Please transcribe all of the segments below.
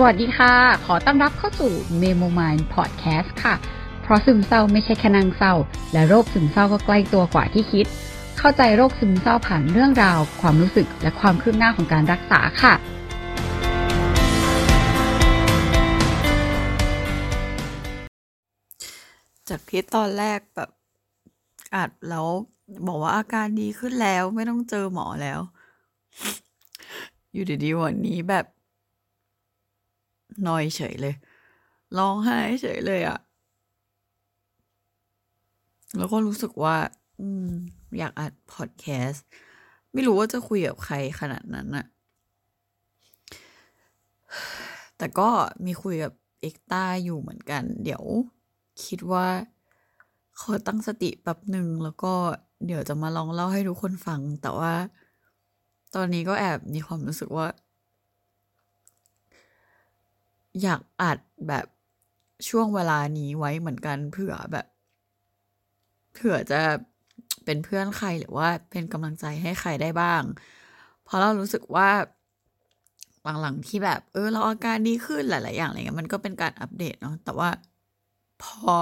สวัสดีค่ะ ขอต้อนรับเข้าสู่ Memo Mind Podcast ค่ะ เพราะซึมเศร้าไม่ใช่แค่นางเศร้า และโรคซึมเศร้าก็ใกล้ตัวกว่าที่คิด เข้าใจโรคซึมเศร้าผ่านเรื่องราว ความรู้สึกและความคืบหน้าของการรักษาค่ะ จากที่ตอนแรกแบบอัดแล้วบอกว่าอาการดีขึ้นแล้วไม่ต้องเจอหมอแล้ว อยู่ดีๆวันนี้แบบ นอยเฉยเลยร้องไห้เฉยเลยอะแล้วก็รู้สึกว่า อืม อยากอัดพอดแคสต์ไม่รู้ว่าจะคุยกับใครขนาดนั้นอะแต่ก็มีคุยกับเอ็กต้าอยู่เหมือนกัน เดี๋ยวคิดว่าขอตั้งสติแป๊บหนึ่งแล้วก็เดี๋ยวจะมาลองเล่าให้ทุกคนฟัง แต่ว่า ตอนนี้ก็แอบมีความรู้สึกว่า อยากอัดแบบช่วงเวลานี้ไว้เหมือนกันเผื่อแบบเผื่อจะเป็นเพื่อนใครหรือว่าเป็นกำลังใจให้ใครได้บ้าง เพราะเรารู้สึกว่าหลังๆที่แบบ เออ เราอาการดีขึ้นหลาย ๆ อย่างอะไรเงี้ยมันก็เป็นการอัปเดตเนาะแต่ว่าพอ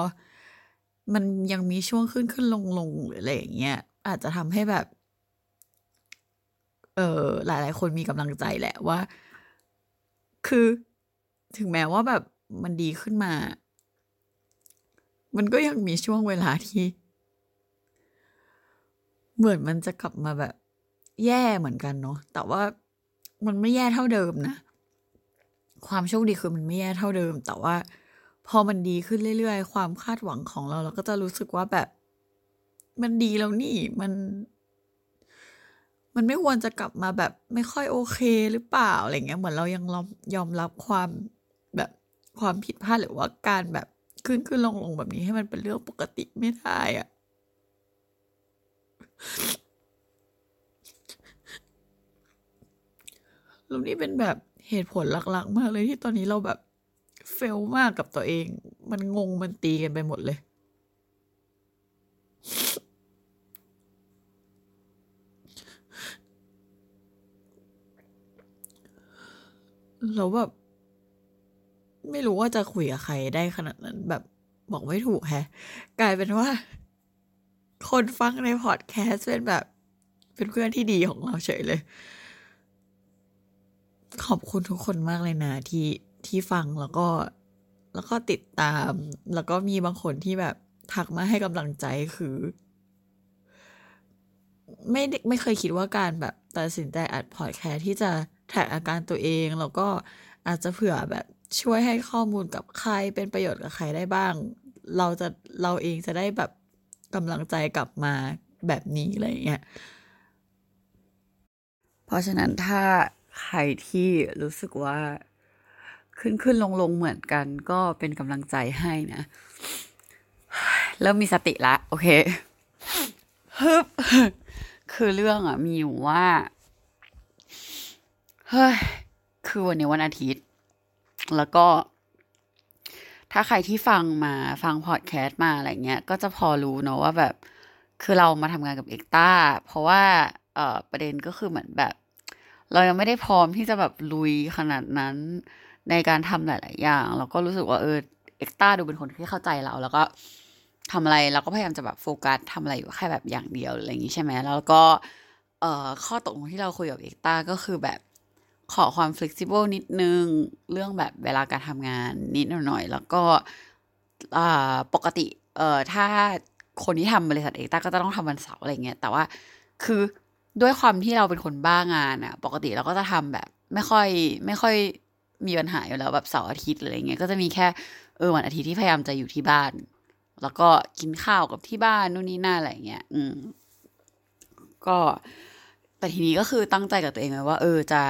มันยังมีช่วงขึ้นขึ้นลงลงหรืออะไรอย่างเงี้ยอาจจะทำให้แบบ เออหลาย ๆ คนมีกำลังใจแหละว่า คือ ถึงแม้ว่าแบบมันดีขึ้นมา มันก็ยังมีช่วงเวลาที่ เหมือนมันจะกลับมาแบบ แย่เหมือนกันเนาะ แต่ว่ามันไม่แย่เท่าเดิมนะ ความโชคดีคือมันไม่แย่เท่าเดิม แต่ว่าพอมันดีขึ้นเรื่อยๆ ความคาดหวังของเราเราก็จะรู้สึกว่าแบบ มันดีแล้วนี่ มัน มันไม่ควรจะกลับมาแบบ ไม่ค่อยโอเคหรือเปล่าอะไรเงี้ย เหมือนเรายังยอมรับความ ความผิดพลาดหรือว่าการแบบขึ้นขึ้นลงลงแบบนี้ให้มันเป็นเรื่องปกติไม่ได้อะแล้วนี่เป็นแบบเหตุผลหลักๆ มากเลยที่ตอนนี้เราแบบเฟลมากกับตัวเอง มันงงมันตีกันไปหมดเลย แล้วแบบ ไม่รู้ว่าจะคุยกับใครได้ขนาดนั้นแบบบอกไม่ถูกแฮะ กลายเป็นว่า คนฟังในพอดแคสต์เป็นแบบ เป็นเพื่อนที่ดีของเราเฉยเลย ขอบคุณทุกคนมากเลยนะที่ที่ฟังแล้วก็แล้วก็ติดตาม แล้วก็มีบางคนที่แบบทักมาให้กำลังใจคือ ไม่ไม่เคยคิดว่าการแบบตัดสินใจอัดพอดแคสต์ที่จะแท็กอาการตัวเอง แล้วก็อาจจะเผื่อแบบ ช่วยให้ข้อมูลกับใครเป็นประโยชน์กับใครได้บ้าง เราจะเราเองจะได้แบบกำลังใจกลับมาแบบนี้อะไรเงี้ยเพราะฉะนั้นถ้าใครที่รู้สึกว่าขึ้นขึ้นลงลงเหมือนกันก็เป็นกำลังใจให้นะ เริ่มมีสติละ โอเคฮึบคือเรื่องอะ มีอยู่ว่า เฮ้ย คือวันนี้วันอาทิตย์ แล้วก็ ถ้าใครที่ฟังมาฟังพอดแคสต์มาอะไรเงี้ย ก็จะพอรู้เนาะว่าแบบ คือเรามาทำงานกับเอกต้าเพราะว่าเอ่อประเด็นก็คือเหมือนแบบ เรายังไม่ได้พร้อมที่จะแบบลุยขนาดนั้นในการทำหลาย ๆ อย่างเราก็รู้สึกว่าเออเอกต้าดูเป็นคนที่เข้าใจเรา แล้วก็ทำอะไรเราก็พยายามจะแบบโฟกัสทำอะไรอยู่แค่แบบอย่างเดียวอะไรอย่างนี้ใช่ไหมแล้วก็เอ่อข้อตกลงที่เราคุยกับเอกต้าก็คือแบบ ขอความ flexible นิดนึง เรื่องแบบเวลาการทำงานนิดหน่อย แล้วก็ปกติเอ่อถ้าคนที่ทำบริษัทเอกต้าก็จะต้องทำวันเสาร์อะไรเงี้ยแต่ว่าคือด้วยความที่เราเป็นคนบ้างานอะปกติเราก็จะทำแบบ ไม่ค่อยไม่ค่อยมีปัญหาอยู่แล้วแบบเสาร์อาทิตย์อะไรเงี้ยก็จะมีแค่เออวันอาทิตย์ที่พยายามจะอยู่ที่บ้าน แล้วก็กินข้าวกับที่บ้านนู่นนี่นั่นอะไรเงี้ยอืมก็แต่ทีนี้ก็คือตั้งใจกับตัวเองไว้ว่า เออจะ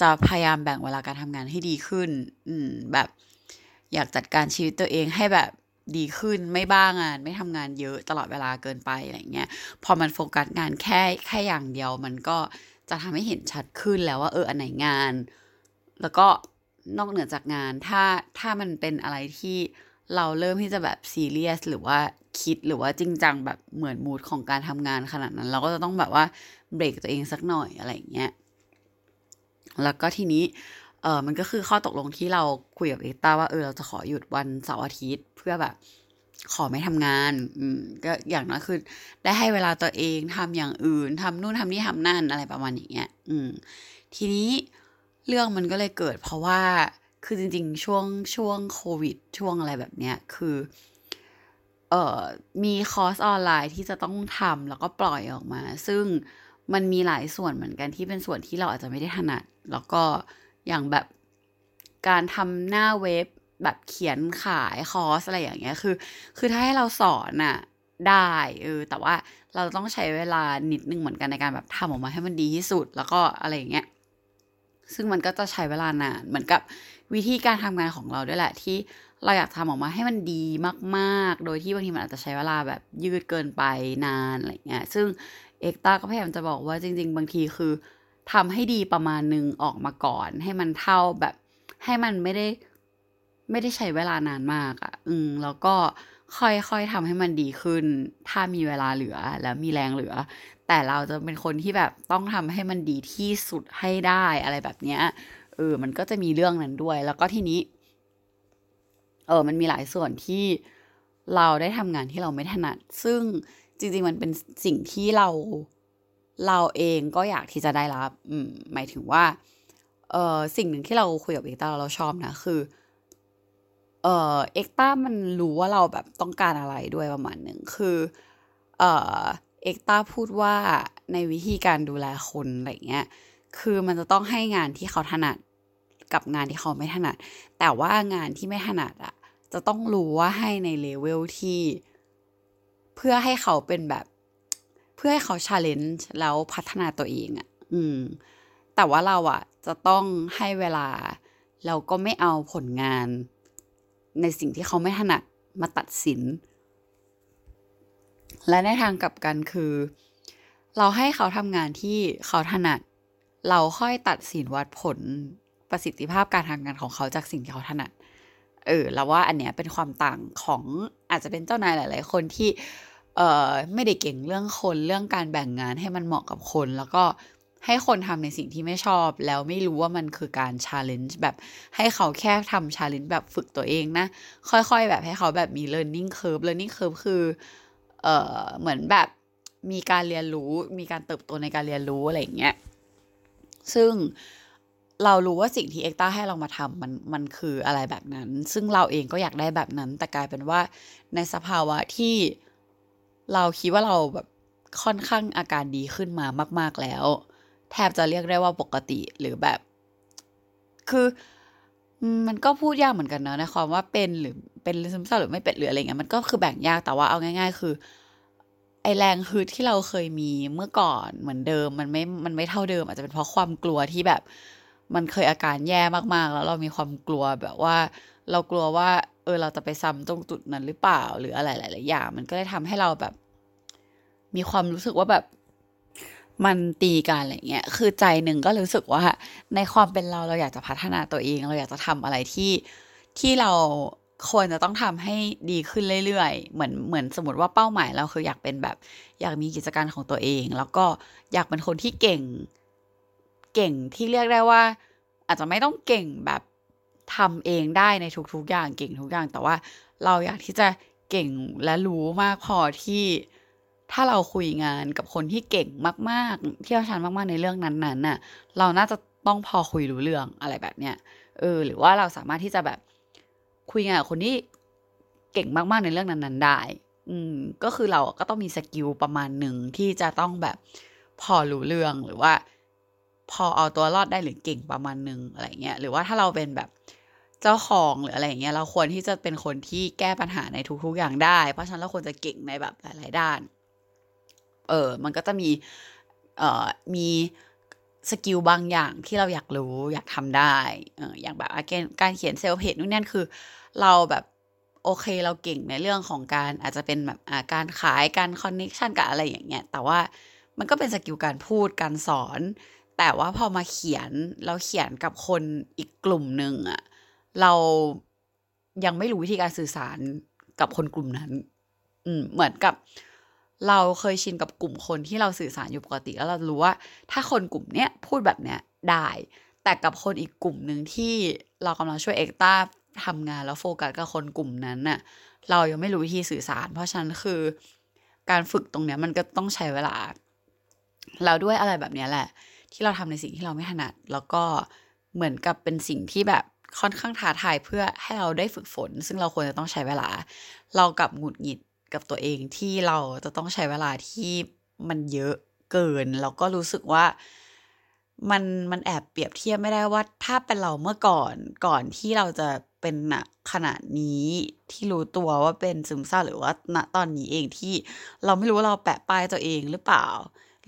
จะพยายามแบ่งเวลาการทำงานให้ดีขึ้น อืม แบบ อยากจัดการชีวิตตัวเองให้แบบดีขึ้นไม่บ้างานไม่ทำงานเยอะตลอดเวลาเกินไปอะไรเงี้ย พอมันโฟกัสงานแค่แค่อย่างเดียวมันก็จะทำให้เห็นชัดขึ้นแล้วว่าเอออันไหนงาน แล้วก็นอกเหนือจากงานถ้าถ้ามันเป็นอะไรที่เราเริ่มที่จะแบบซีเรียสหรือว่าคิดหรือว่าจริงจังแบบเหมือนมูดของการทำงานขนาดนั้น เราก็จะต้องแบบว่าเบรกตัวเองสักหน่อยอะไรเงี้ย แล้วก็ทีนี้เออมันก็คือข้อตกลงที่เราคุยกับเอกตาว่าเออเราจะขอหยุดวันเสาร์อาทิตย์เพื่อแบบขอไม่ทำงานอืมก็อย่างน้อยคือ ได้ให้เวลาตัวเองทำอย่างอื่นทำนู่นทำนี่ทำนั่นอะไรประมาณอย่างเงี้ย อืม ทีนี้เรื่องมันก็เลยเกิด เพราะว่าคือจริง ๆ ช่วงช่วงโควิด ช่วงอะไรแบบเนี้ยคือเอ่อมีคอร์สออนไลน์ที่จะต้องทำแล้วก็ปล่อยออกมา ซึ่ง มันมีหลายส่วนเหมือนกันที่เป็นส่วนที่เราอาจจะไม่ได้ถนัด แล้วก็อย่างแบบการทำหน้าเว็บแบบเขียนขายคอร์สอะไรอย่างเงี้ยคือ คือถ้าให้เราสอนอะได้เออแต่ว่าเราต้องใช้เวลานิดนึงเหมือนกันในการแบบทำออกมาให้มันดีที่สุด แล้วก็อะไรอย่างเงี้ยซึ่งมันก็จะใช้เวลานานเหมือนกับวิธีการทำงานของเราด้วยแหละที่เราอยากทำออกมาให้มันดีมาก ๆ โดยที่บางทีมันอาจจะใช้เวลาแบบยืดเกินไปนานอะไรเงี้ยซึ่ง เอกตาก็พยายามจะบอกว่าจริง ๆ บางทีคือทำให้ดีประมาณนึงออกมาก่อน ให้มันเท่าแบบ ให้มันไม่ได้ ไม่ได้ใช้เวลานานมากอะ่ะ อืม แล้วก็ค่อยๆทำให้มันดีขึ้น ถ้ามีเวลาเหลือแล้วมีแรงเหลือ แต่เราจะเป็นคนที่แบบต้องทำให้มันดีที่สุดให้ได้อะไรแบบเนี้ยเออ มันก็จะมีเรื่องนั้นด้วย แล้วก็ทีนี้ เออ มันมีหลายส่วนที่เราได้ทำงานที่เราไม่ถนัด ซึ่ง จริง ๆ มันเป็นสิ่งที่เราเราเองก็อยากที่จะได้รับอืมหมายถึงว่าเออสิ่งหนึ่งที่เราคุยกับเอกตาเราชอบนะคือ เออเอกตามันรู้ว่าเราแบบต้องการอะไรด้วยประมาณหนึ่งคือ เออเอกตาพูดว่าในวิธีการดูแลคนอะไรเงี้ย คือมันจะต้องให้งานที่เขาถนัดกับงานที่เขาไม่ถนัด แต่ว่างานที่ไม่ถนัดอะจะต้องรู้ว่าให้ในเลเวลที่ เพื่อให้เขาเป็นแบบ เพื่อให้เขา challenge แล้วพัฒนาตัวเองอะอืม แต่ว่าเราอะ จะต้องให้เวลา เราก็ไม่เอาผลงาน ในสิ่งที่เขาไม่ถนัดมาตัดสิน และในทางกลับกันคือ เราให้เขาทำงานที่เขาถนัด เราค่อยตัดสินวัดผลประสิทธิภาพการทำงานของเขาจากสิ่งที่เขาถนัด เออเราว่าอันเนี้ยเป็นความต่างของอาจจะเป็นเจ้านายหลาย ๆ คนที่เอ่อไม่ได้เก่งเรื่องคนเรื่องการแบ่งงานให้มันเหมาะกับคน แล้วก็ให้คนทำในสิ่งที่ไม่ชอบ แล้วไม่รู้ว่ามันคือการชาเลนจ์แบบให้เขาแค่ทำชาเลนจ์แบบฝึกตัวเองนะ ค่อยๆ แบบให้เขาแบบมี learning curve learning curve คือเอ่อเหมือนแบบมีการเรียนรู้ มีการเติบโตในการเรียนรู้อะไรอย่างเงี้ยซึ่ง เรารู้ว่าสิ่งที่เอ็กต้าให้เรามาทำมันมันคืออะไรแบบนั้น ซึ่งเราเองก็อยากได้แบบนั้น แต่กลายเป็นว่าในสภาวะที่เราคิดว่าเราแบบค่อนข้างอาการดีขึ้นมามาก ๆแล้ว แทบจะเรียกได้ว่าปกติหรือแบบ คือมันก็พูดยากเหมือนกันเนาะในความว่าเป็นหรือเป็นซึมเศร้าหรือไม่เป็นหรืออะไรเงี้ยมันก็คือแบ่งยากแต่ว่าเอาง่าย ๆ คือ ไอแรงฮึดที่เราเคยมีเมื่อก่อนเหมือนเดิม มันไม่มันไม่เท่าเดิม อาจจะเป็นเพราะความกลัวที่แบบ มันเคยอาการแย่มากๆ แล้วเรามีความกลัวแบบว่า เรากลัวว่า เออเราจะไปซ้ำตรงจุดนั้นหรือเปล่า หรืออะไรหลายๆอย่าง มันก็เลยทำให้เราแบบ มีความรู้สึกว่าแบบมันตีกันอะไรเงี้ย คือใจหนึ่งก็รู้สึกว่า ในความเป็นเราเราอยากจะพัฒนาตัวเอง เราอยากจะทำอะไรที่ที่เราควรจะต้องทำให้ดีขึ้นเรื่อยๆ เหมือนเหมือนสมมติว่าเป้าหมายเราคืออยากเป็นแบบ อยากมีกิจการของตัวเอง แล้วก็อยากเป็นคนที่เก่ง เก่งที่เรียกได้ว่า อาจจะไม่ต้องเก่งแบบทำเองได้ในทุกๆอย่างเก่งทุกอย่าง แต่ว่าเราอยากที่จะเก่งและรู้มากพอที่ถ้าเราคุยงานกับคนที่เก่งมากๆเที่ยวชาญมากๆในเรื่องนั้นๆน่ะ เราน่าจะต้องพอคุยรู้เรื่องอะไรแบบเนี้ยเออ หรือว่าเราสามารถที่จะแบบคุยงานกับคนที่เก่งมากๆในเรื่องนั้นๆได้ อืม ก็คือเราก็ต้องมีสกิลประมาณหนึ่งที่จะต้องแบบพอรู้เรื่องหรือว่า พอเอาตัวรอดได้หรือเก่งประมาณหนึ่งอะไรเงี้ยหรือว่าถ้าเราเป็นแบบเจ้าของหรืออะไรเงี้ยเราควรที่จะเป็นคนที่แก้ปัญหาในทุก ๆ อย่างได้ เพราะฉะนั้นเราควรจะเก่งในแบบหลาย ๆ ด้าน เออมันก็จะมีเอ่อมี skill บางอย่างที่เราอยากรู้อยากทำได้เอออย่างแบบการเขียน sale page นู่นนั่นคือ เราแบบโอเคเราเก่งในเรื่องของการอาจจะเป็นแบบการขายการ connection กับอะไรอย่างเงี้ยแต่ว่ามันก็เป็น skill การพูดการสอน แต่ว่าพอมาเขียนเราเขียนกับคนอีกกลุ่มหนึ่งอะเรายังไม่รู้วิธีการสื่อสารกับคนกลุ่มนั้น อืมเหมือนกับ เราเคยชินกับกลุ่มคนที่เราสื่อสารอยู่ปกติ แล้วเรารู้ว่า ถ้าคนกลุ่มเนี้ยพูดแบบเนี้ยได้ แต่กับคนอีกกลุ่มหนึ่งที่เรากำลังช่วยเอ็กต้าทำงานแล้วโฟกัสกับคนกลุ่มนั้นน่ะ เรายังไม่รู้วิธีสื่อสาร เพราะฉะนั้นคือ การฝึกตรงเนี้ยมันก็ต้องใช้เวลา เราด้วยอะไรแบบเนี้ยแหละ ที่เราทำในสิ่งที่เราไม่ถนัด แล้วก็เหมือนกับเป็นสิ่งที่แบบค่อนข้างท้าทายเพื่อให้เราได้ฝึกฝน ซึ่งเราควรจะต้องใช้เวลา เรากับหงุดหงิดกับตัวเองที่เราจะต้องใช้เวลาที่มันเยอะเกิน แล้วก็รู้สึกว่ามันมันแอบเปรียบเทียบไม่ได้ว่าถ้าเป็นเราเมื่อก่อนก่อนที่เราจะเป็นณขณะนี้ที่รู้ตัวว่าเป็นซึมเศร้าหรือว่าณตอนนี้เองที่เราไม่รู้ว่าเราแปะป้ายตัวเองหรือเปล่า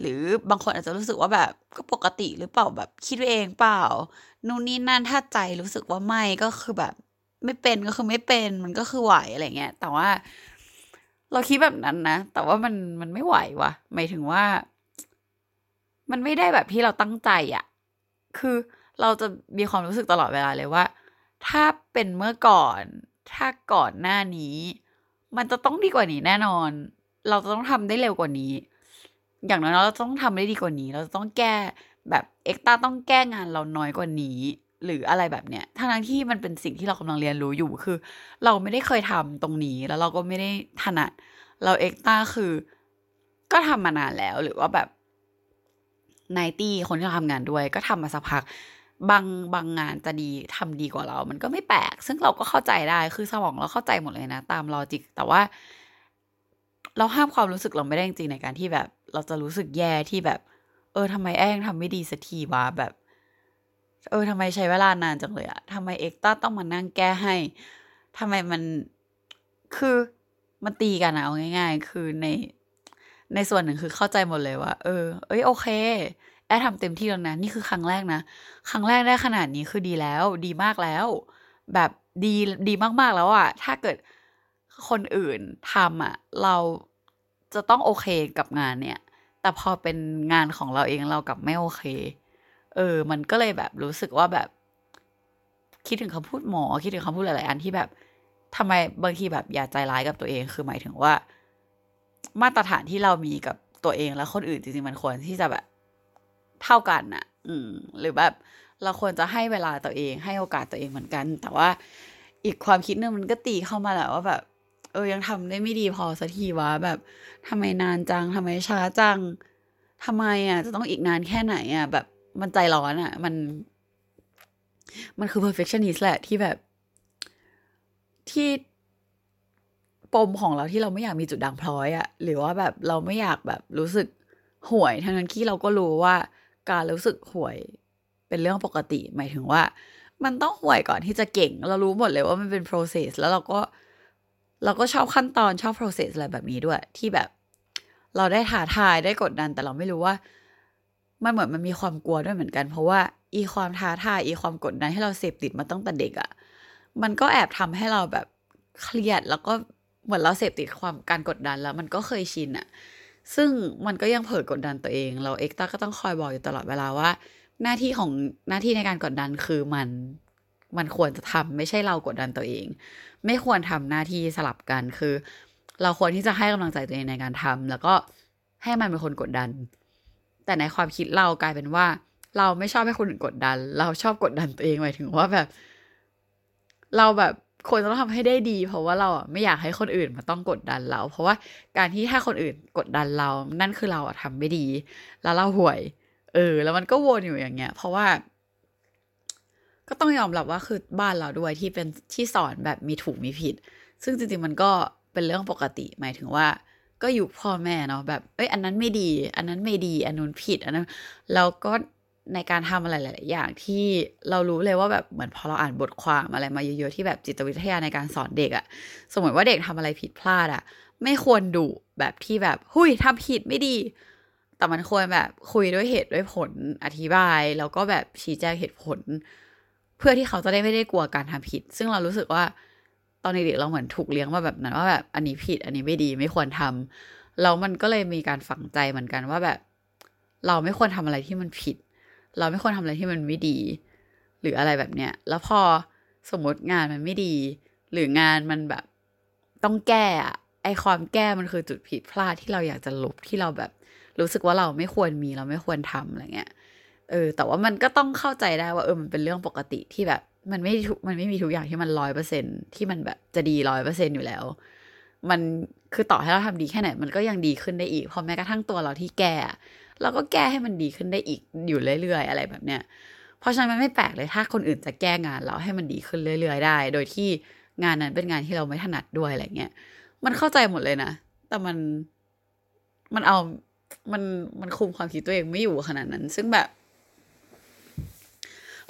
หรือบางคนอาจจะรู้สึกว่าแบบก็ปกติหรือเปล่าแบบคิดเองเปล่า นู่นนี่นั่นถ้าใจรู้สึกว่าไม่ก็คือแบบ ไม่เป็นก็คือไม่เป็นมันก็คือไหวอะไรเงี้ย แต่ว่า เราคิดแบบนั้นนะ แต่ว่ามันมันไม่ไหววะหมายถึงว่า มันไม่ได้แบบที่เราตั้งใจอะ่ะ คือเราจะมีความรู้สึกตลอดเวลาเลยว่า ถ้าเป็นเมื่อก่อน ถ้าก่อนหน้านี้ มันจะต้องดีกว่านี้แน่นอน เราจะต้องทำได้เร็วกว่านี้ อย่างน้อยเราต้องทำได้ดีกว่านี้ เราจะต้องแก้แบบเอ็กตาต้องแก้งานเราน้อยกว่านี้ หรืออะไรแบบเนี้ยทั้งที่มันเป็นสิ่งที่เรากำลังเรียนรู้อยู่คือ เราไม่ได้เคยทำตรงนี้ แล้วเราก็ไม่ได้ถนัดเราเอ็กตาคือ ก็ทำมานานแล้วหรือว่าแบบนายตี้คนที่เราทำงานด้วย ก็ทำมาสักพักบางบางงานจะดีทำดีกว่าเรา มันก็ไม่แปลก ซึ่งเราก็เข้าใจได้ คือสมองเราเข้าใจหมดเลยนะ ตามลอจิก แต่ว่า เราห้ามความรู้สึกเราไม่ได้จริงในการที่แบบ เราจะรู้สึกแย่ที่แบบ เออทำไมแอ้งทำไม่ดีสักทีวะแบบ เออทำไมใช้เวลานานจังเลยอะทำไมเอ็กต้าต้องมานั่งแก้ให้ทำไมมันคือมันตีกันอะเอาง่าย ๆ คือในในส่วนหนึ่งคือเข้าใจหมดเลยว่า เออ เอ้ยโอเค แอดทำเต็มที่แล้วนะนี่คือครั้งแรกนะ ครั้งแรกได้ขนาดนี้คือดีแล้ว ดีมากแล้ว แบบดีดีมากๆแล้วอะถ้าเกิดคนอื่นทำอะเราจะต้องโอเคกับงานเนี่ย แต่พอเป็นงานของเราเองเรากลับไม่โอเค เออ มันก็เลยแบบรู้สึกว่าแบบ คิดถึงคำพูดหมอ คิดถึงคำพูดหลายๆอันที่แบบทำไมบางทีแบบอย่าใจร้ายกับตัวเอง คือหมายถึงว่า มาตรฐานที่เรามีกับตัวเองและคนอื่นจริงๆมันควรที่จะแบบเท่ากันน่ะอืม หรือแบบเราควรจะให้เวลาตัวเอง ให้โอกาสตัวเองเหมือนกัน แต่ว่าอีกความคิดนึงมันก็ตีเข้ามาแหละว่าแบบ เออยังทำได้ไม่ดีพอสักทีวะแบบทำไมนานจังทำไมช้าจังทำไมอะจะต้องอีกนานแค่ไหนอะ แบบมันใจร้อนอะ มัน มันคือ perfectionist แหละที่แบบ ที่ปมของเราที่เราไม่อยากมีจุดด่างพร้อยอะหรือว่าแบบเราไม่อยากแบบรู้สึกห่วยทั้งนั้นที่เราก็รู้ว่า การรู้สึกห่วยเป็นเรื่องปกติ หมายถึงว่า มันต้องห่วยก่อนที่จะเก่ง เรารู้หมดเลยว่ามันเป็น process แล้วเราก็ เราก็ชอบขั้นตอนชอบ process อะไรแบบนี้ด้วย ที่แบบ เราได้ท้าทายได้กดดัน แต่เราไม่รู้ว่ามันเหมือนมันมีความกลัวด้วยเหมือนกัน เพราะว่าอีความท้าทายอีความกดดันให้เราเสพติดมาตั้งแต่เด็กอะ่ะมันก็แอบทำให้เราแบบเครียดแล้วก็เหมือนเราเสพติดความการกดดันแล้ว มันก็เคยชินอะซึ่งมันก็ยังเผลอกดดันตัวเอง เราเอ็กต้าก็ต้องคอยบอกอยู่ตลอดเวลาว่า หน้าที่ของหน้าที่ในการกดดันคือมันมันควรจะทำไม่ใช่เรากดดันตัวเอง ไม่ควรทำหน้าที่สลับกันคือ เราควรที่จะให้กำลังใจตัวเองในการทำแล้วก็ให้มันเป็นคนกดดัน แต่ในความคิดเรากลายเป็นว่า เราไม่ชอบให้คนอื่นกดดัน เราชอบกดดันตัวเองหมายถึงว่าแบบ เราแบบควรจะต้องทำให้ได้ดี เพราะว่าเราอะไม่อยากให้คนอื่นมาต้องกดดันเรา เพราะว่าการที่ถ้าคนอื่นกดดันเรา นั่นคือเราอะทำไม่ดี แล้วเราห่วย เออ แล้วมันก็วนอยู่อย่างเงี้ย เพราะว่า ก็ต้องยอมรับว่าคือบ้านเราด้วยที่เป็นที่สอนแบบมีถูกมีผิด ซึ่งจริงๆมันก็เป็นเรื่องปกติหมายถึงว่า ก็อยู่พ่อแม่เนาะแบบเอ้ยอันนั้นไม่ดี อันนั้นไม่ดี อันนู้นผิดอันนั้นแล้วก็ในการทำอะไรหลาย ๆ อย่างที่เรารู้เลยว่าแบบเหมือนพอเราอ่านบทความอะไรมาเยอะ ๆ ที่แบบจิตวิทยาในการสอนเด็กอะสมมติว่าเด็กทำอะไรผิดพลาดอะไม่ควรดุแบบที่แบบหุยทำผิดไม่ดี แต่มันควรแบบคุยด้วยเหตุด้วยผลอธิบาย แล้วก็แบบชี้แจงเหตุผล เพื่อที่เขาจะได้ไม่ได้กลัวการทำผิด ซึ่งเรารู้สึกว่าตอนเด็กเราเหมือนถูกเลี้ยงมาแบบนั้นว่าแบบอันนี้ผิดอันนี้ไม่ดีไม่ควรทำแล้วมันก็เลยมีการฝังใจเหมือนกันว่าแบบ เราไม่ควรทำอะไรที่มันผิด เราไม่ควรทำอะไรที่มันไม่ดี หรืออะไรแบบเนี้ยแล้วพอสมมติงานมันไม่ดี หรืองานมันแบบต้องแก้ไอความแก้มันคือจุดผิดพลาดที่เราอยากจะลบที่เราแบบ รู้สึกว่าเราไม่ควรมีเราไม่ควรทำอะไรเงี้ย เออ แต่ว่ามันก็ต้องเข้าใจได้ว่าเออมันเป็นเรื่องปกติที่แบบ มันไม่มันไม่มีทุกอย่างที่มันร้อยเปอร์เซ็นที่มันแบบจะดีร้อยเปอร์เซ็นอยู่แล้ว มันคือต่อให้เราทำดีแค่ไหน มันก็ยังดีขึ้นได้อีกพอแม้กระทั่งตัวเราที่แก้เราก็แก้ให้มันดีขึ้นได้อีกอยู่เรื่อยๆ อะไรแบบเนี้ยเพราะฉะนั้นมันไม่แปลกเลยถ้าคนอื่นจะแก้งานเราให้มันดีขึ้นเรื่อย ๆ ได้ โดยที่งานนั้นเป็นงานที่เราไม่ถนัดด้วยอะไรเงี้ยมันเข้าใจหมดเลยนะ แต่มันมันเอามันมันคุมความคิดตัวเองไม่อยู่ขนาดนั้น ซึ่งแบบ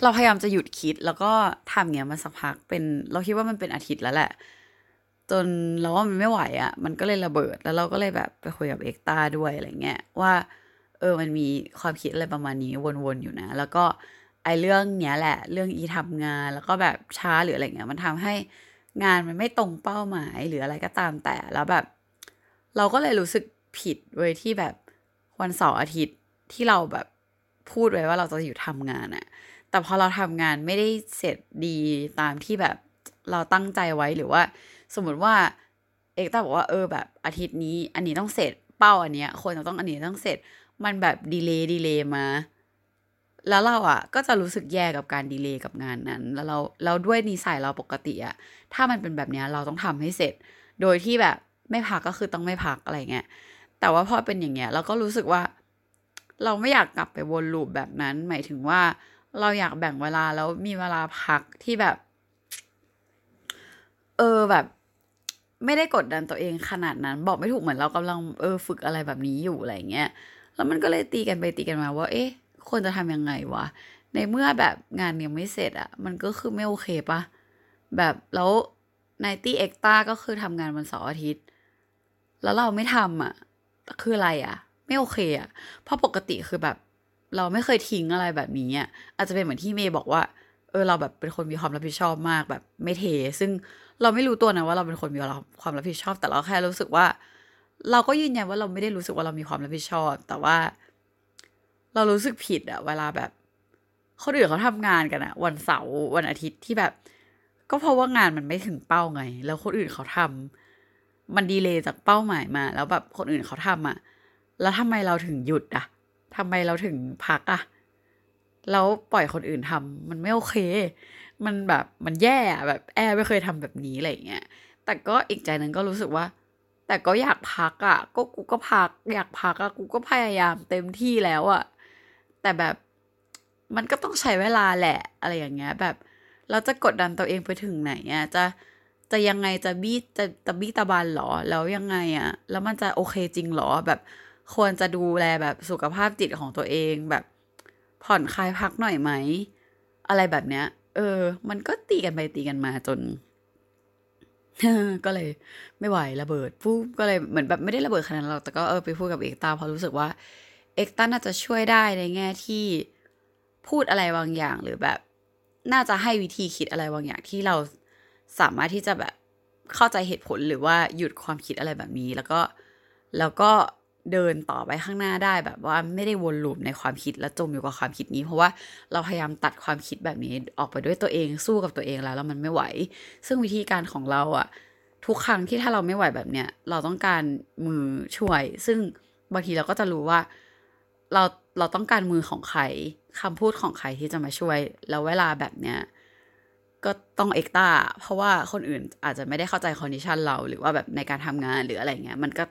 เราพยายามจะหยุดคิดแล้วก็ทำเงี้ยมาสักพักเป็น เราคิดว่ามันเป็นอาทิตย์แล้วแหละ จนเราว่ามันไม่ไหวอะ่ะ มันก็เลยระเบิด แล้วเราก็เลยแบบไปคุยกับเอ็กตาด้วยอะไรเงี้ยว่า เออมันมีความคิดอะไรประมาณนี้วนๆอยู่นะ แล้วก็ไอเรื่องเนี้ยแหละ เรื่องอีทำงานแล้วก็แบบช้าหรืออะไรเงี้ยมันทำให้งานมันไม่ตรงเป้าหมายหรืออะไรก็ตามแต่แล้วแบบ เราก็เลยรู้สึกผิดเว้ยที่แบบวันเสาร์อาทิตย์ที่เราแบบพูดไว้ว่าเราจะอยู่ทำงานอะ แต่พอเราทำงานไม่ได้เสร็จดีตามที่แบบเราตั้งใจไว้หรือว่า สมมติว่าเอกตาบอกว่าเออแบบอาทิตย์นี้ อันนี้ต้องเสร็จเป้าอันเนี้ยควรจะต้องอันนี้ต้องเสร็จมันแบบ delay delay มา แล้วเราอะ่ะ ก็จะรู้สึกแย่กับการ delay กับงานนั้น แล้วเราเราด้วยนิสัยเราปกติอะ่ะถ้ามันเป็นแบบนี้เราต้องทำให้เสร็จ โดยที่แบบไม่พักก็คือต้องไม่พักอะไรเงี้ยแต่ว่าพอเป็นอย่างเงี้ยเราก็รู้สึกว่า เราไม่อยากกลับไปวนลูปแบบนั้น หมายถึงว่า เราอยากแบ่งเวลาแล้วมีเวลาพักที่แบบ เออแบบ ไม่ได้กดดันตัวเองขนาดนั้น บอกไม่ถูกเหมือนเรากำลังเออฝึกอะไรแบบนี้อยู่อะไรเงี้ยแล้วมันก็เลยตีกันไปตีกันมาว่า เอ๊ะควรจะทำยังไงวะในเมื่อแบบงานยังไม่เสร็จอะมันก็คือไม่โอเคปะแบบแล้วไนตี้เอ็กต้าก็คือทำงานวันเสาร์อาทิตย์ แล้วเราไม่ทำอะคืออะไรอะไม่โอเคอะเพราะปกติคือแบบ เราไม่เคยทิ้งอะไรแบบนี้อะอาจจะเป็นเหมือนที่เมย์บอกว่าเออเราแบบเป็นคนมีความรับผิดชอบมากแบบไม่เท ซึ่งเราไม่รู้ตัวนะว่าเราเป็นคนมีความรับผิดชอบ แต่เราแค่รู้สึกว่า เราก็ยืนยันว่าเราไม่ได้รู้สึกว่าเรามีความรับผิดชอบ แต่ว่า เรารู้สึกผิดอะเวลาแบบคนอื่นเขาทำงานกันอะวันเสาร์วันอาทิตย์ที่แบบ ก็เพราะว่างานมันไม่ถึงเป้าไง แล้วคนอื่นเขาทำมันดีเลยจากเป้าหมายมา แล้วแบบคนอื่นเขาทำอะแล้วทำไมเราถึงหยุดอะ ทำไมเราถึงพักอะแล้วปล่อยคนอื่นทำมันไม่โอเค มันแบบมันแย่แบบแอร์ไม่เคยทำแบบนี้อะไรเงี้ย แต่ก็อีกใจหนึ่งก็รู้สึกว่า แต่ก็อยากพักอะ่ะก็กูก็พัก อยากพักอะ่ะกูก็พยายามเต็มที่แล้วอะ่ะแต่แบบมันก็ต้องใช้เวลาแหละอะไรอย่างเงี้ย แบบเราจะกดดันตัวเองไปถึงไหนอะจะจะยังไงจะบี้จะจะบี้ตะบันหรอ แล้วยังไงอะแล้วมันจะโอเคจริงหรอแบบ ควรจะดูแลแบบสุขภาพจิตของตัวเองแบบผ่อนคลายพักหน่อยไหม อะไรแบบเนี้ย เออ มันก็ตีกันไปตีกันมาจน ก็เลยไม่ไหวระเบิดปุ๊บก็เลยเหมือนแบบไม่ได้ระเบิดขนาดนั้นหรอกแต่ก็เออไปพูดกับเอกตาเพราะรู้สึกว่า เอกตันน่าจะช่วยได้ในแง่ที่พูดอะไรบางอย่างหรือแบบ น่าจะให้วิธีคิดอะไรบางอย่างที่เราสามารถที่จะแบบเข้าใจเหตุผลหรือว่าหยุดความคิดอะไรแบบนี้ แล้วก็แล้วก็ เดินต่อไปข้างหน้าได้แบบว่าไม่ได้วนลูปในความคิดและจมอยู่กับความคิดนี้ เพราะว่าเราพยายามตัดความคิดแบบนี้ออกไปด้วยตัวเองสู้กับตัวเองแล้วแล้วมันไม่ไหว ซึ่งวิธีการของเราอะทุกครั้งที่ถ้าเราไม่ไหวแบบเนี้ยเราต้องการมือช่วย ซึ่งบางทีเราก็จะรู้ว่าเราเราต้องการมือของใครคำพูดของใครที่จะมาช่วย แล้วเวลาแบบเนี้ยก็ต้องเอกตาเพราะว่าคนอื่นอาจจะไม่ได้เข้าใจ condition เรา หรือว่าแบบในการทำงานหรืออะไรเงี้ยมันก็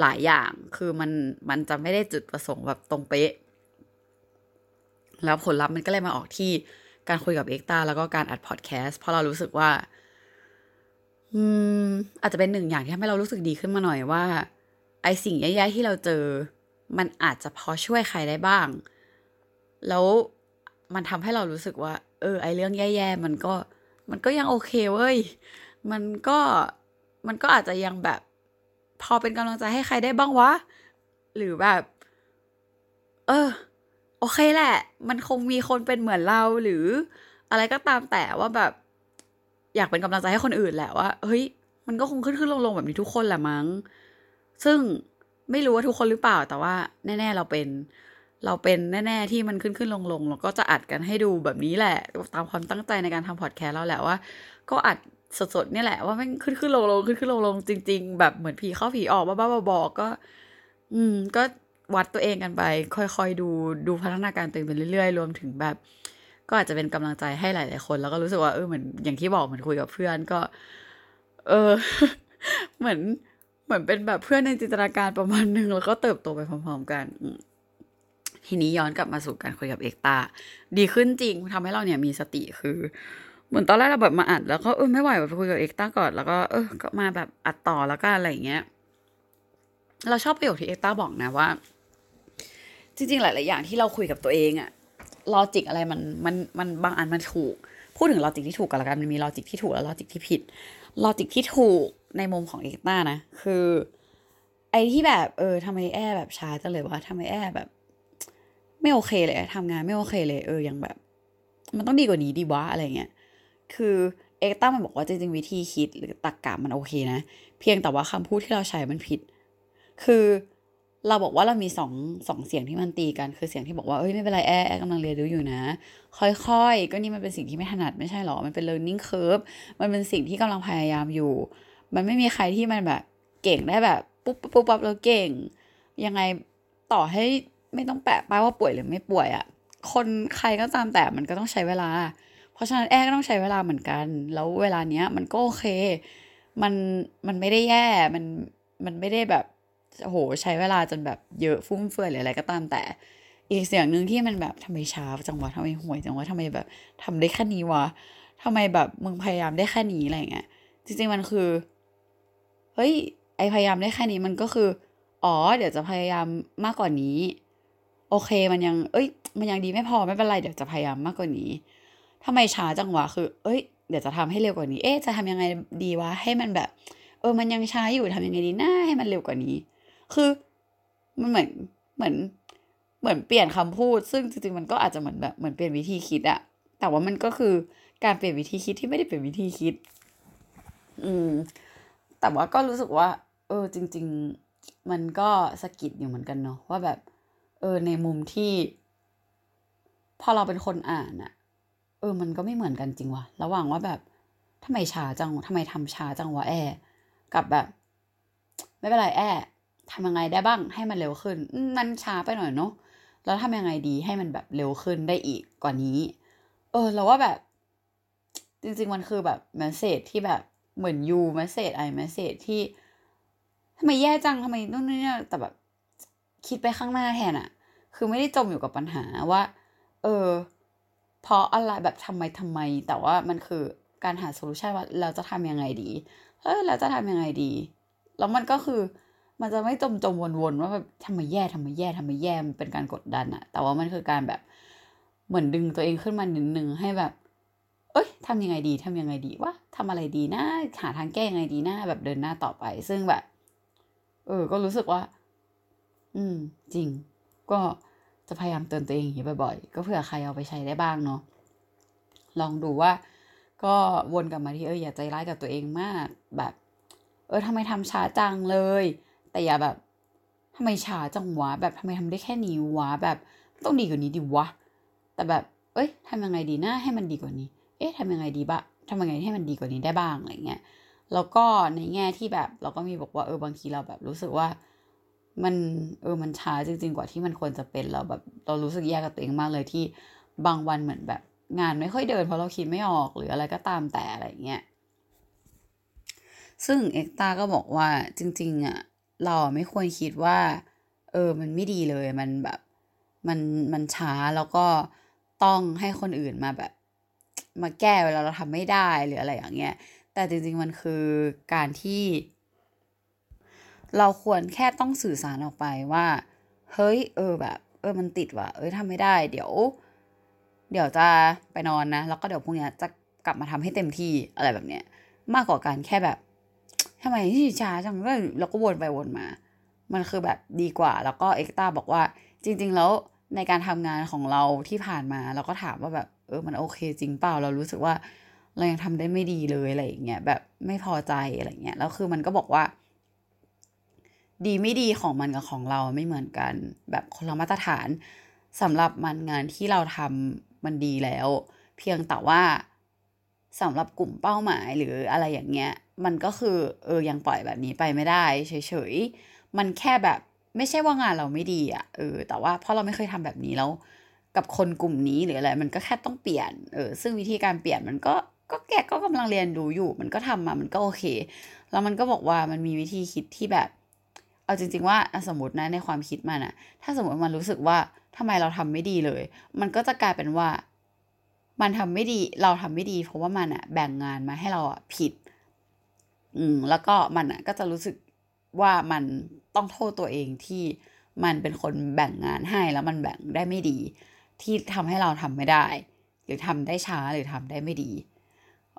หลายอย่างคือมันมันจะไม่ได้จุดประสงค์แบบตรงเป๊ะ แล้วผลลัพธ์มันก็เลยมาออกที่การคุยกับเอ็กตาแล้วก็การอัดพอดแคสต์เพราะเรารู้สึกว่า อืม อาจจะเป็นหนึ่งอย่างที่ทำให้เรารู้สึกดีขึ้นมาหน่อยว่า ไอสิ่งแย่ๆที่เราเจอ มันอาจจะพอช่วยใครได้บ้าง แล้วมันทำให้เรารู้สึกว่า เออ ไอเรื่องแย่ๆมันก็ มันก็ยังโอเคเว้ย มันก็มันก็อาจจะยังแบบ พอเป็นกำลังใจให้ใครได้บ้างวะ หรือแบบ เออ โอเคแหละ มันคงมีคนเป็นเหมือนเราหรือ อะไรก็ตามแต่ว่าแบบ อยากเป็นกำลังใจให้คนอื่นแหละว่าเฮ้ย มันก็คงขึ้นขึ้นลงลงแบบนี้ทุกคนแหละมั้ง ซึ่งไม่รู้ว่าทุกคนหรือเปล่าแต่ว่า แน่ ๆ เราเป็น เราเป็นแน่ ๆ ที่มันขึ้นขึ้นลงลงแล้วก็จะอัดกันให้ดูแบบนี้แหละ ตามความตั้งใจในการทำพอดแคสต์เราแหละว่า ก็อัด สดๆเนี่ยแหละว่ามันขึ้นขึ้นลงลงขึ้นขึ้นลงลงจริง ๆ แบบเหมือนผีเข้าผีออกบ้าๆบอๆก็ อืม ก็วัดตัวเองกันไป ค่อยๆดูดูพัฒนาการตัวเองไปเรื่อยๆ รวมถึงแบบ ก็อาจจะเป็นกำลังใจให้หลายๆคน แล้วก็รู้สึกว่าเออเหมือนอย่างที่บอกเหมือนคุยกับเพื่อนก็ เออ เหมือนเหมือนเป็นแบบเพื่อนในจินตนาการประมาณหนึ่งแล้วก็เติบโตไปพร้อม ๆ กันทีนี้ย้อนกลับมาสู่การคุยกับเอกตา ดีขึ้นจริงทำให้เราเนี่ยมีสติคือ เหมือนตอนแรกเราแบบมาอัด แล้วก็เออไม่ไหวแบบคุยกับเอกตาก่อนแล้วก็เออก็มาแบบอัดต่อแล้วก็อะไรอย่างเงี้ย เราชอบประโยคที่เอกตาบอกนะว่า จริง ๆ หลาย ๆ อย่างที่เราคุยกับตัวเองอะ logic อะไรมันมันมันบางอันมันถูก พูดถึง logic ที่ถูกกันละกันมันมี logic ที่ถูกและ logic ที่ผิด logic ที่ถูกในมุมของเอกตานะ คือ ไอ้ที่แบบ เออทำไมแอร์แบบช้าจังเลยวะทำไมแอร์แบบ ไม่โอเคเลยทำงานไม่โอเคเลย เออยังแบบ มันต้องดีกว่านี้ดิวะอะไรเงี้ย คือเอกตามันบอกว่าจริงๆวิธีคิดหรือตรรกะมันโอเคนะ เพียงแต่ว่าคำพูดที่เราใช้มันผิด คือเราบอกว่าเรามีสองสองเสียงที่มันตีกันคือเสียงที่บอกว่าเอ้ยไม่เป็นไรแอร์แอร์กำลังเรียนรู้อยู่นะ ค่อยๆ ก็นี่มันเป็นสิ่งที่ไม่ถนัดไม่ใช่หรอ มันเป็น learning curve มันเป็นสิ่งที่กำลังพยายามอยู่ มันไม่มีใครที่มันแบบเก่งได้แบบปุ๊บปุ๊บปั๊บแล้วเก่ง ยังไงต่อให้ไม่ต้องแปะป้ายว่าป่วยหรือไม่ป่วยอะ่ะคนใครก็ตามแต่มันก็ต้องใช้เวลา ราะฉะนั้นแอร์ก็ต้องใช้เวลาเหมือนกัน แล้วเวลาเนี้ยมันก็โอเค มันมันไม่ได้แย่มันมันไม่ได้แบบโหใช้เวลาจนแบบเยอะฟุ่มเฟือยหรืออะไรก็ตามแต่ อีกเสียงหนึ่งที่มันแบบทำไมช้าจังวะทำไมห่วยจังวะทำไมแบบทำได้แค่นี้วะทำไมแบบมึงพยายามได้แค่นี้อะไรเงี้ยจริงๆมันคือเฮ้ยไอพยายามได้แค่นี้มันก็คือ อ๋อ เดี๋ยวจะพยายามมากกว่านี้ โอเคมันยัง เอ้ย มันยังดีไม่พอไม่เป็นไร เดี๋ยวจะพยายามมากกว่านี้ ทำไมช้าจังวะคือ เอ้ย เดี๋ยวจะทำให้เร็วกว่านี้ เอ๊ะ จะทำยังไงดีวะ ให้มันแบบ เออ มันยังช้าอยู่ทำยังไงดีหน้าให้มันเร็วกว่านี้ คือ มันเหมือน เหมือน เหมือนเปลี่ยนคำพูด ซึ่งจริงๆ มันก็อาจจะเหมือนแบบ เหมือนเปลี่ยนวิธีคิดอะ แต่ว่ามันก็คือการเปลี่ยนวิธีคิดที่ไม่ได้เปลี่ยนวิธีคิด อืม แต่ว่าก็รู้สึกว่า เออ จริง ๆ มันก็สะกิดอยู่เหมือนกันเนาะ ว่าแบบ เออ ในมุมที่ พอเราเป็นคนอ่านอะ เออ มันก็ไม่เหมือนกันจริงวะระหว่างว่าแบบทำไมช้าจังทำไมทำช้าจังวะแอกับแบบ ไม่เป็นไรแอร์ทำยังไงได้บ้างให้มันเร็วขึ้นมันช้าไปหน่อยเนาะแล้วทำยังไงดีให้มันแบบเร็วขึ้นได้อีกกว่านี้ เออ เราว่าแบบ จริง ๆ มันคือแบบ message ที่แบบเหมือน you message I message ที่ทำไมแย่จังทำไมนู่นนี่แต่แบบ คิดไปข้างหน้าแทนอะคือไม่ได้จมอยู่กับปัญหาว่า เออ เพราะอะไรแบบทำไมทำไม แต่ว่ามันคือการหาโซลูชันว่าเราจะทำยังไงดีเออเราจะทำยังไงดี แล้วมันก็คือมันจะไม่จมจมวนๆว่าแบบทำไมแย่ทำไมแย่ทำไมแย่มันเป็นการกดดันอะแต่ว่ามันคือการแบบเหมือนดึงตัวเองขึ้นมาหนึ่งหนึ่งให้แบบ เอ้ยทำยังไงดีทำยังไงดีวะทำอะไรดีนะหาทางแก้ยังไงดีนะแบบเดินหน้าต่อไป ซึ่งแบบ เออ ก็รู้สึกว่า อืม จริง ก็ จะพยายามเตือนตัวเองอย่างนี้บ่อยๆ ก็เผื่อใครเอาไปใช้ได้บ้างเนาะ ลองดูว่า ก็วนกลับมาที่เอออย่าใจร้ายกับตัวเองมาก แบบ เออทำไมทำช้าจังเลย แต่อย่าแบบทำไมช้าจังวะ แบบทำไมทำได้แค่นี้วะ แบบต้องดีกว่านี้ดิวะ แต่แบบ เอ้ยทำยังไงดีนะให้มันดีกว่านี้ เอ๊ะทำยังไงดีบะทำยังไงให้มันดีกว่านี้ได้บ้างอะไรเงี้ย แล้วก็ในแง่ที่แบบเราก็มีบอกว่าเออบางทีเราแบบรู้สึกว่า มันเออมันช้าจริง ๆ กว่าที่มันควรจะเป็นเราแบบเรารู้สึกแย่กับตัวเองมากเลยที่บางวันเหมือนแบบงานไม่ค่อยเดินเพราะเราคิดไม่ออกหรืออะไรก็ตามแต่อะไรเงี้ยซึ่งเอ็กตาก็บอกว่าจริง ๆอะเราไม่ควรคิดว่า เออมันไม่ดีเลยมันแบบมันมันช้าแล้วก็ต้องให้คนอื่นมาแบบ มาแก้เวลาเราทำไม่ได้หรืออะไรอย่างเงี้ยแต่จริง ๆ มันคือการที่ เราควรแค่ต้องสื่อสารออกไปว่า เฮ้ย เออแบบ เออมันติดว่ะเอ้ยทำไม่ได้ เดี๋ยว เดี๋ยวจะไปนอนนะ แล้วก็เดี๋ยวพรุ่งนี้จะกลับมาทำให้เต็มที่อะไรแบบเนี้ย มากกว่าการแค่แบบทำไมที่ช้าจังเลยเราก็วนไปวนมา มันคือแบบดีกว่า แล้วก็เอ็กตาบอกว่า จริง ๆ แล้วในการทำงานของเราที่ผ่านมาเราก็ถามว่าแบบ เออมันโอเคจริงเปล่าเรารู้สึกว่า เรายังทำได้ไม่ดีเลยอะไรอย่างเงี้ยแบบไม่พอใจอะไรเงี้ยแล้วคือมันก็บอกว่า ดีไม่ดีของมันกับของเราไม่เหมือนกัน แบบคนละมาตรฐานสำหรับมันงานที่เราทำมันดีแล้ว เพียงแต่ว่าสำหรับกลุ่มเป้าหมายหรืออะไรอย่างเงี้ย มันก็คือเออยังปล่อยแบบนี้ไปไม่ได้เฉยๆมันแค่แบบไม่ใช่ว่างานเราไม่ดีอะเออแต่ว่าเพราะเราไม่เคยทำแบบนี้แล้ว กับคนกลุ่มนี้หรืออะไรมันก็แค่ต้องเปลี่ยนเออซึ่งวิธีการเปลี่ยนมันก็ก็แกก็กำลังเรียนรู้อยู่ มันก็ทำมามันก็โอเค แล้วมันก็บอกว่ามันมีวิธีคิดที่แบบ เอาจริง ๆ ว่าสมมตินะในความคิดมันอะถ้าสมมติมันรู้สึกว่าทำไมเราทำไม่ดีเลย มันก็จะกลายเป็นว่า มันทำไม่ดีเราทำไม่ดี เพราะว่ามันอะแบ่งงานมาให้เราอะผิด อืมแล้วก็มันอะก็จะรู้สึกว่ามันต้องโทษตัวเองที่มันเป็นคนแบ่งงานให้แล้วมันแบ่งได้ไม่ดี ที่ทำให้เราทำไม่ได้ หรือทำได้ช้าหรือทำได้ไม่ดี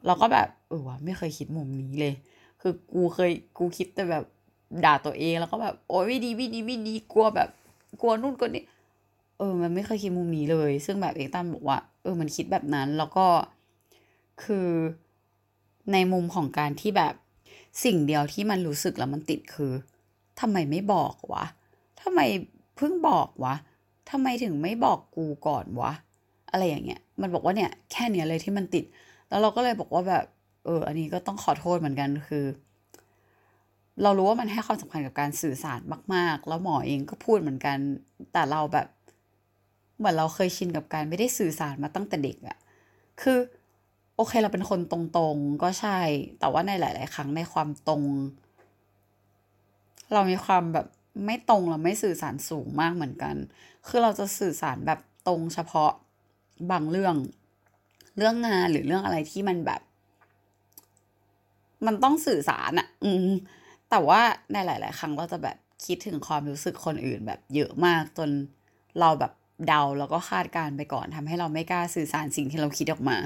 เราก็แบบเออวะไม่เคยคิดมุมนี้เลย คือกูเคยกูคิดแต่แบบ ด่าตัวเองแล้วก็แบบโอ้ยไม่ดีไม่ดีไม่ดีกลัวแบบ กลัวนู่นกลัวนี่เออ มันไม่เคยคิดมุมนี้เลย ซึ่งแบบเอกตันบอกว่า เออ มันคิดแบบนั้น แล้วก็คือในมุมของการที่แบบสิ่งเดียวที่มันรู้สึกแล้วมันติดคือทำไมไม่บอกวะทำไมเพิ่งบอกวะทำไมถึงไม่บอกกูก่อนวะ อะไรอย่างเงี้ย มันบอกว่าเนี่ยแค่เนี้ยเลยที่มันติด แล้วเราก็เลยบอกว่าแบบ เออ อันนี้ก็ต้องขอโทษเหมือนกันคือ เรารู้ว่ามันให้ความสำคัญกับการสื่อสารมาก ๆ แล้วหมอเองก็พูดเหมือนกัน แต่เราแบบเหมือนเราเคยชินกับการไม่ได้สื่อสารมาตั้งแต่เด็กอะคือโอเคเราเป็นคนตรงๆ ก็ใช่ แต่ว่าในหลาย ๆ ครั้งในความตรง เรามีความแบบไม่ตรงเราไม่สื่อสารสูงมากเหมือนกัน คือเราจะสื่อสารแบบตรงเฉพาะบางเรื่อง เรื่องงานหรือเรื่องอะไรที่มันแบบ มันต้องสื่อสารอะอืม แต่ว่าในหลาย ๆ ครั้งเราจะแบบคิดถึงความรู้สึกคนอื่นแบบเยอะมากจนเราแบบเดาแล้วก็คาดการไปก่อนทำให้เราไม่กล้าสื่อสารสิ่งที่เราคิดออกมา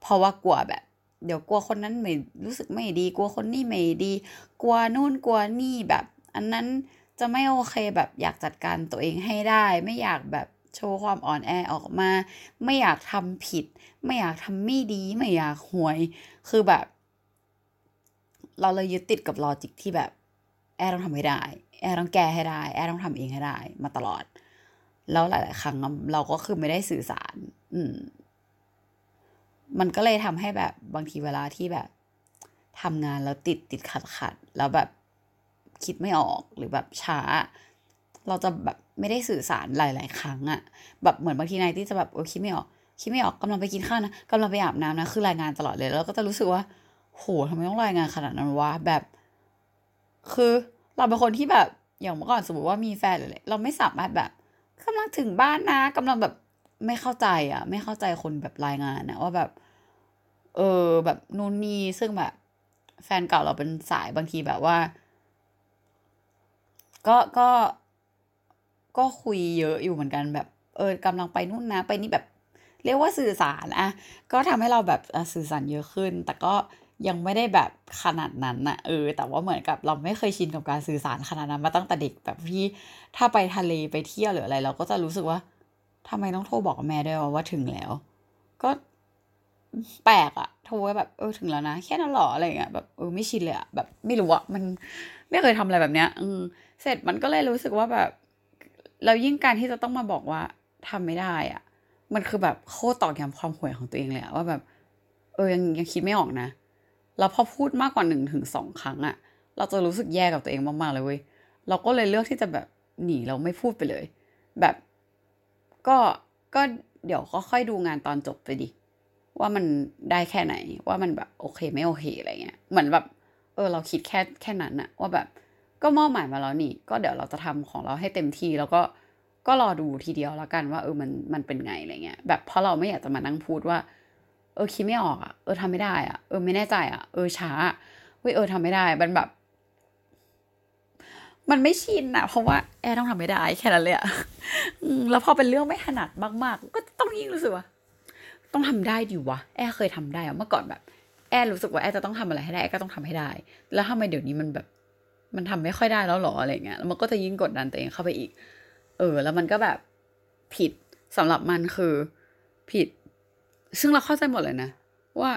เพราะว่ากลัวแบบ เดี๋ยวกลัวคนนั้นไม่รู้สึกไม่ดี กลัวคนนี้ไม่ดี กลัวนู่นกลัวนี่แบบ อันนั้นจะไม่โอเคแบบอยากจัดการตัวเองให้ได้ ไม่อยากแบบโชว์ความอ่อนแอออกมา ไม่อยากทำผิด ไม่อยากทำไม่ดี ไม่อยากห่วย คือแบบ เราเลยยึดติดกับ logic ที่แบบ แอร์ต้องทำให้ได้ แอร์ต้องแก้ให้ได้ แอร์ต้องทำเองให้ได้ มาตลอด แล้วหลาย ๆ ครั้งเราก็คือไม่ได้สื่อสาร อืม มันก็เลยทำให้แบบบางทีเวลาที่แบบทำงานแล้วติดติดขัดขัดแล้วแบบคิดไม่ออกหรือแบบช้า เราจะแบบไม่ได้สื่อสารหลาย ๆ ครั้งอะแบบเหมือนบางทีนายที่จะแบบเออคิดไม่ออกคิดไม่ออกกำลังไปกินข้าวนะกำลังไปอาบน้ำนะ คือรายงานตลอดเลย แล้วก็จะรู้สึกว่า โหทำไมต้องรายงานขนาดนั้นวะแบบ คือเราเป็นคนที่แบบ อย่างเมื่อก่อนสมมติว่ามีแฟนหรืออะไรเราไม่สามารถแบบกำลังถึงบ้านนะกำลังแบบไม่เข้าใจอะไม่เข้าใจคนแบบรายงานนะว่าแบบ เออแบบนู่นนี่ซึ่งแบบ แฟนเก่าเราเป็นสายบางทีแบบว่า ก็ก็ก็คุยเยอะอยู่เหมือนกันแบบ เออกำลังไปนู่นนะไปนี่แบบ เรียกว่าสื่อสารอะก็ทำให้เราแบบสื่อสารเยอะขึ้น แต่ก็ ยังไม่ได้แบบขนาดนั้นนะเออ แต่ว่าเหมือนกับเราไม่เคยชินกับการสื่อสารขนาดนั้นมาตั้งแต่เด็กแบบที่ถ้าไปทะเลไปเที่ยวหรืออะไร เราก็จะรู้สึกว่าทำไมต้องโทรบอกแม่ด้วยว่าถึงแล้ว ก็แปลกอะโทรแบบเออถึงแล้วนะแค่นั้นหรออะไรเงี้ยแบบเออไม่ชินเลยอะแบบไม่รู้อะมันไม่เคยทำอะไรแบบเนี้ยอืมเสร็จมันก็เลยรู้สึกว่าแบบเรายิ่งการที่จะต้องมาบอกว่าทำไม่ได้อะมันคือแบบโคตรตอกย้ำความห่วยของตัวเองเลยว่าแบบ เออยังยังคิดไม่ออกนะ แล้วพอพูดมากกว่าหนึ่งถึงสองครั้งอะเราจะรู้สึกแย่กับตัวเองมากๆเลยเว้ยเราก็เลยเลือกที่จะแบบหนีเราไม่พูดไปเลย แบบก็ก็เดี๋ยวก็ค่อยดูงานตอนจบไปดิว่ามันได้แค่ไหนว่ามันแบบโอเคไม่โอเคอะไรเงี้ยเหมือนแบบเออเราคิดแค่แค่นั้นอะว่าแบบก็มอบหมายมาแล้วนี่ ก็เดี๋ยวเราจะทำของเราให้เต็มที่แล้วก็ก็รอดูทีเดียวแล้วกันว่าเออมันมันเป็นไงอะไรเงี้ยแบบเพราะเราไม่อยากจะมานั่งพูดว่า เออคิดไม่ออกอะเออทำไม่ได้อะเออไม่แน่ใจอะเออช้าเว้ยเออทำไม่ได้ มันแบบ มันไม่ชินอะเพราะว่าแอร์ต้องทำไม่ได้แค่นั้นเลยอะแล้วพอเป็นเรื่องไม่ถนัดมาก ๆ ก็ต้องยิ่งรู้สึกว่าต้องทำได้ดิวะแอร์เคยทำได้อะเมื่อก่อนแบบ แอร์รู้สึกว่าแอร์จะต้องทำอะไรให้ได้แอร์ก็ต้องทำให้ได้ แล้วทำไมเดี๋ยวนี้มันแบบ มันทำไม่ค่อยได้แล้วหรออะไรเงี้ยแล้วมันก็จะยิ่งกดดันตัวเองเข้าไปอีก เออ แล้วมันก็แบบผิดสำหรับมันคือผิด ซึ่งเราเข้าใจหมดเลยนะ ว่า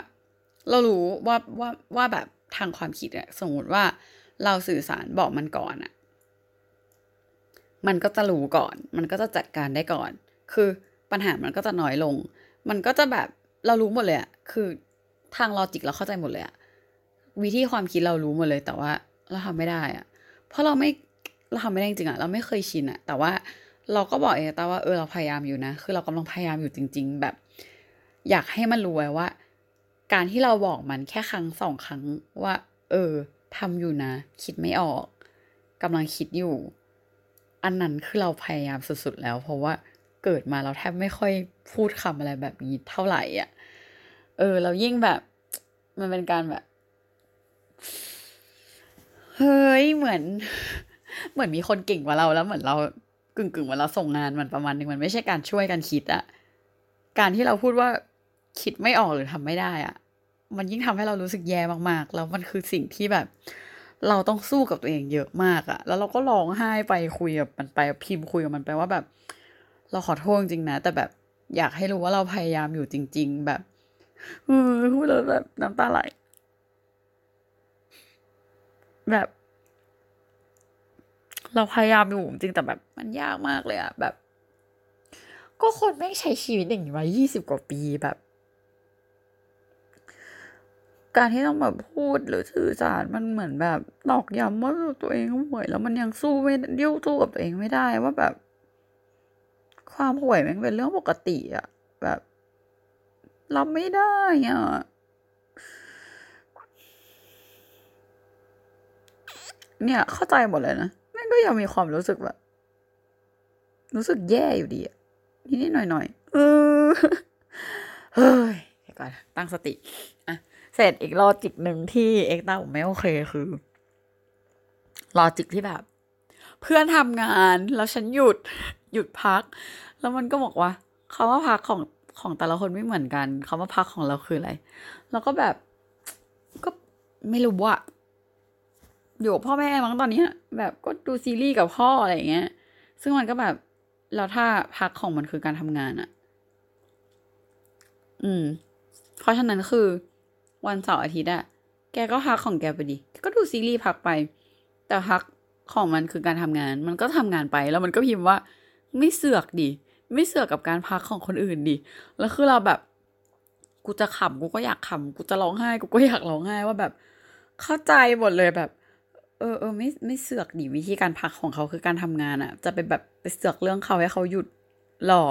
เรารู้ว่าว่าว่าแบบทางความคิดอะสมมติว่าเราสื่อสารบอกมันก่อนอะมันก็จะรู้ก่อน มันก็จะจัดการได้ก่อน คือปัญหามันก็จะน้อยลง มันก็จะแบบเรารู้หมดเลยอะคือทางลอจิกเราเข้าใจหมดเลยอะวิธีความคิดเรารู้หมดเลย แต่ว่าเราทำไม่ได้อะเพราะเราไม่เราทำไม่ได้จริงอะเราไม่เคยชินอะแต่ว่าเราก็บอกเองตาว่าเออเราพยายามอยู่นะ คือเรากำลังพยายามอยู่จริง ๆ แบบ อยากให้มันรู้ไว้ว่า การที่เราบอกมันแค่ครั้งสองครั้งว่า เออทำอยู่นะ คิดไม่ออกกำลังคิดอยู่ อันนั้นคือเราพยายามสุดๆแล้ว เพราะว่าเกิดมาเราแทบไม่ค่อยพูดคำอะไรแบบนี้เท่าไหร่อะ เออ เรายิ่งแบบ มันเป็นการแบบ เฮ้ยเหมือน เหมือนมีคนเก่งกว่าเราแล้วเหมือนเรากึ่งกึ่งว่าเราส่งงานมันประมาณนึงมันไม่ใช่การช่วยกันคิดอะการที่เราพูดว่า คิดไม่ออกหรือทำไม่ได้อะมันยิ่งทำให้เรารู้สึกแย่มากๆ แล้วมันคือสิ่งที่แบบ เราต้องสู้กับตัวเองเยอะมากอะแล้วเราก็ร้องไห้ไปคุยกับมันไปพิมพ์คุยกับมันไปว่าแบบ เราขอโทษจริงนะ แต่แบบอยากให้รู้ว่าเราพยายามอยู่จริง ๆ แบบเออพูดแล้วแบบน้ำตาไหลแบบ เราพยายามอยู่จริงแต่แบบ มันยากมากเลยอะแบบ ก็คนไม่ใช้ชีวิตอย่างนี้มายี่สิบกว่าปีแบบ การที่ต้องแบบพูดหรือสื่อสารมันเหมือนแบบตอกย้ำว่าตัวเองห่วย แล้วมันยังสู้ไม่ดิ้วสู้กับตัวเองไม่ได้ว่าแบบ ความห่วยมันเป็นเรื่องปกติอะแบบรับไม่ได้อะเนี่ย เข้าใจหมดเลยนะแม่งก็ยังมีความรู้สึกแบบ รู้สึกแย่อยู่ดีอะนิดๆหน่อยๆเออเฮ้ยเดี๋ยวก่อนตั้งสติ เสร็จอีกลอจิกหนึ่งที่เอ็กต้าผมไม่โอเคคือลอจิกที่แบบ เพื่อนทำงานแล้วฉันหยุดหยุดพัก แล้วมันก็บอกว่าคาว่าพักของของแต่ละคนไม่เหมือนกันคาว่าพักของเราคืออะไร แล้วก็แบบก็ไม่รู้ว่าอยู่พ่อแม่มั้งตอนนี้แบบก็ดูซีรีส์กับพ่ออะไรอย่างเงี้ย ซึ่งมันก็แบบแล้วถ้าพักของมันคือการทำงานอะอืม เพราะฉะนั้นคือ วันเสาร์อาทิตย์อะแกก็พักของแกไปดิก็ดูซีรีส์พักไป แต่พักของมันคือการทำงาน มันก็ทำงานไปแล้วมันก็พิมพ์ว่า ไม่เสือกดิไม่เสือกกับการพักของคนอื่นดิแล้วคือเราแบบ กูจะขำกูก็อยากขำกูจะร้องไห้กูก็อยากร้องไห้ว่าแบบ เข้าใจหมดเลยแบบ เออเออไม่ไม่เสือกดิวิธีการพักของเขาคือการทำงานอะจะไปแบบไปเสือกเรื่องเขาให้เขาหยุดหรอ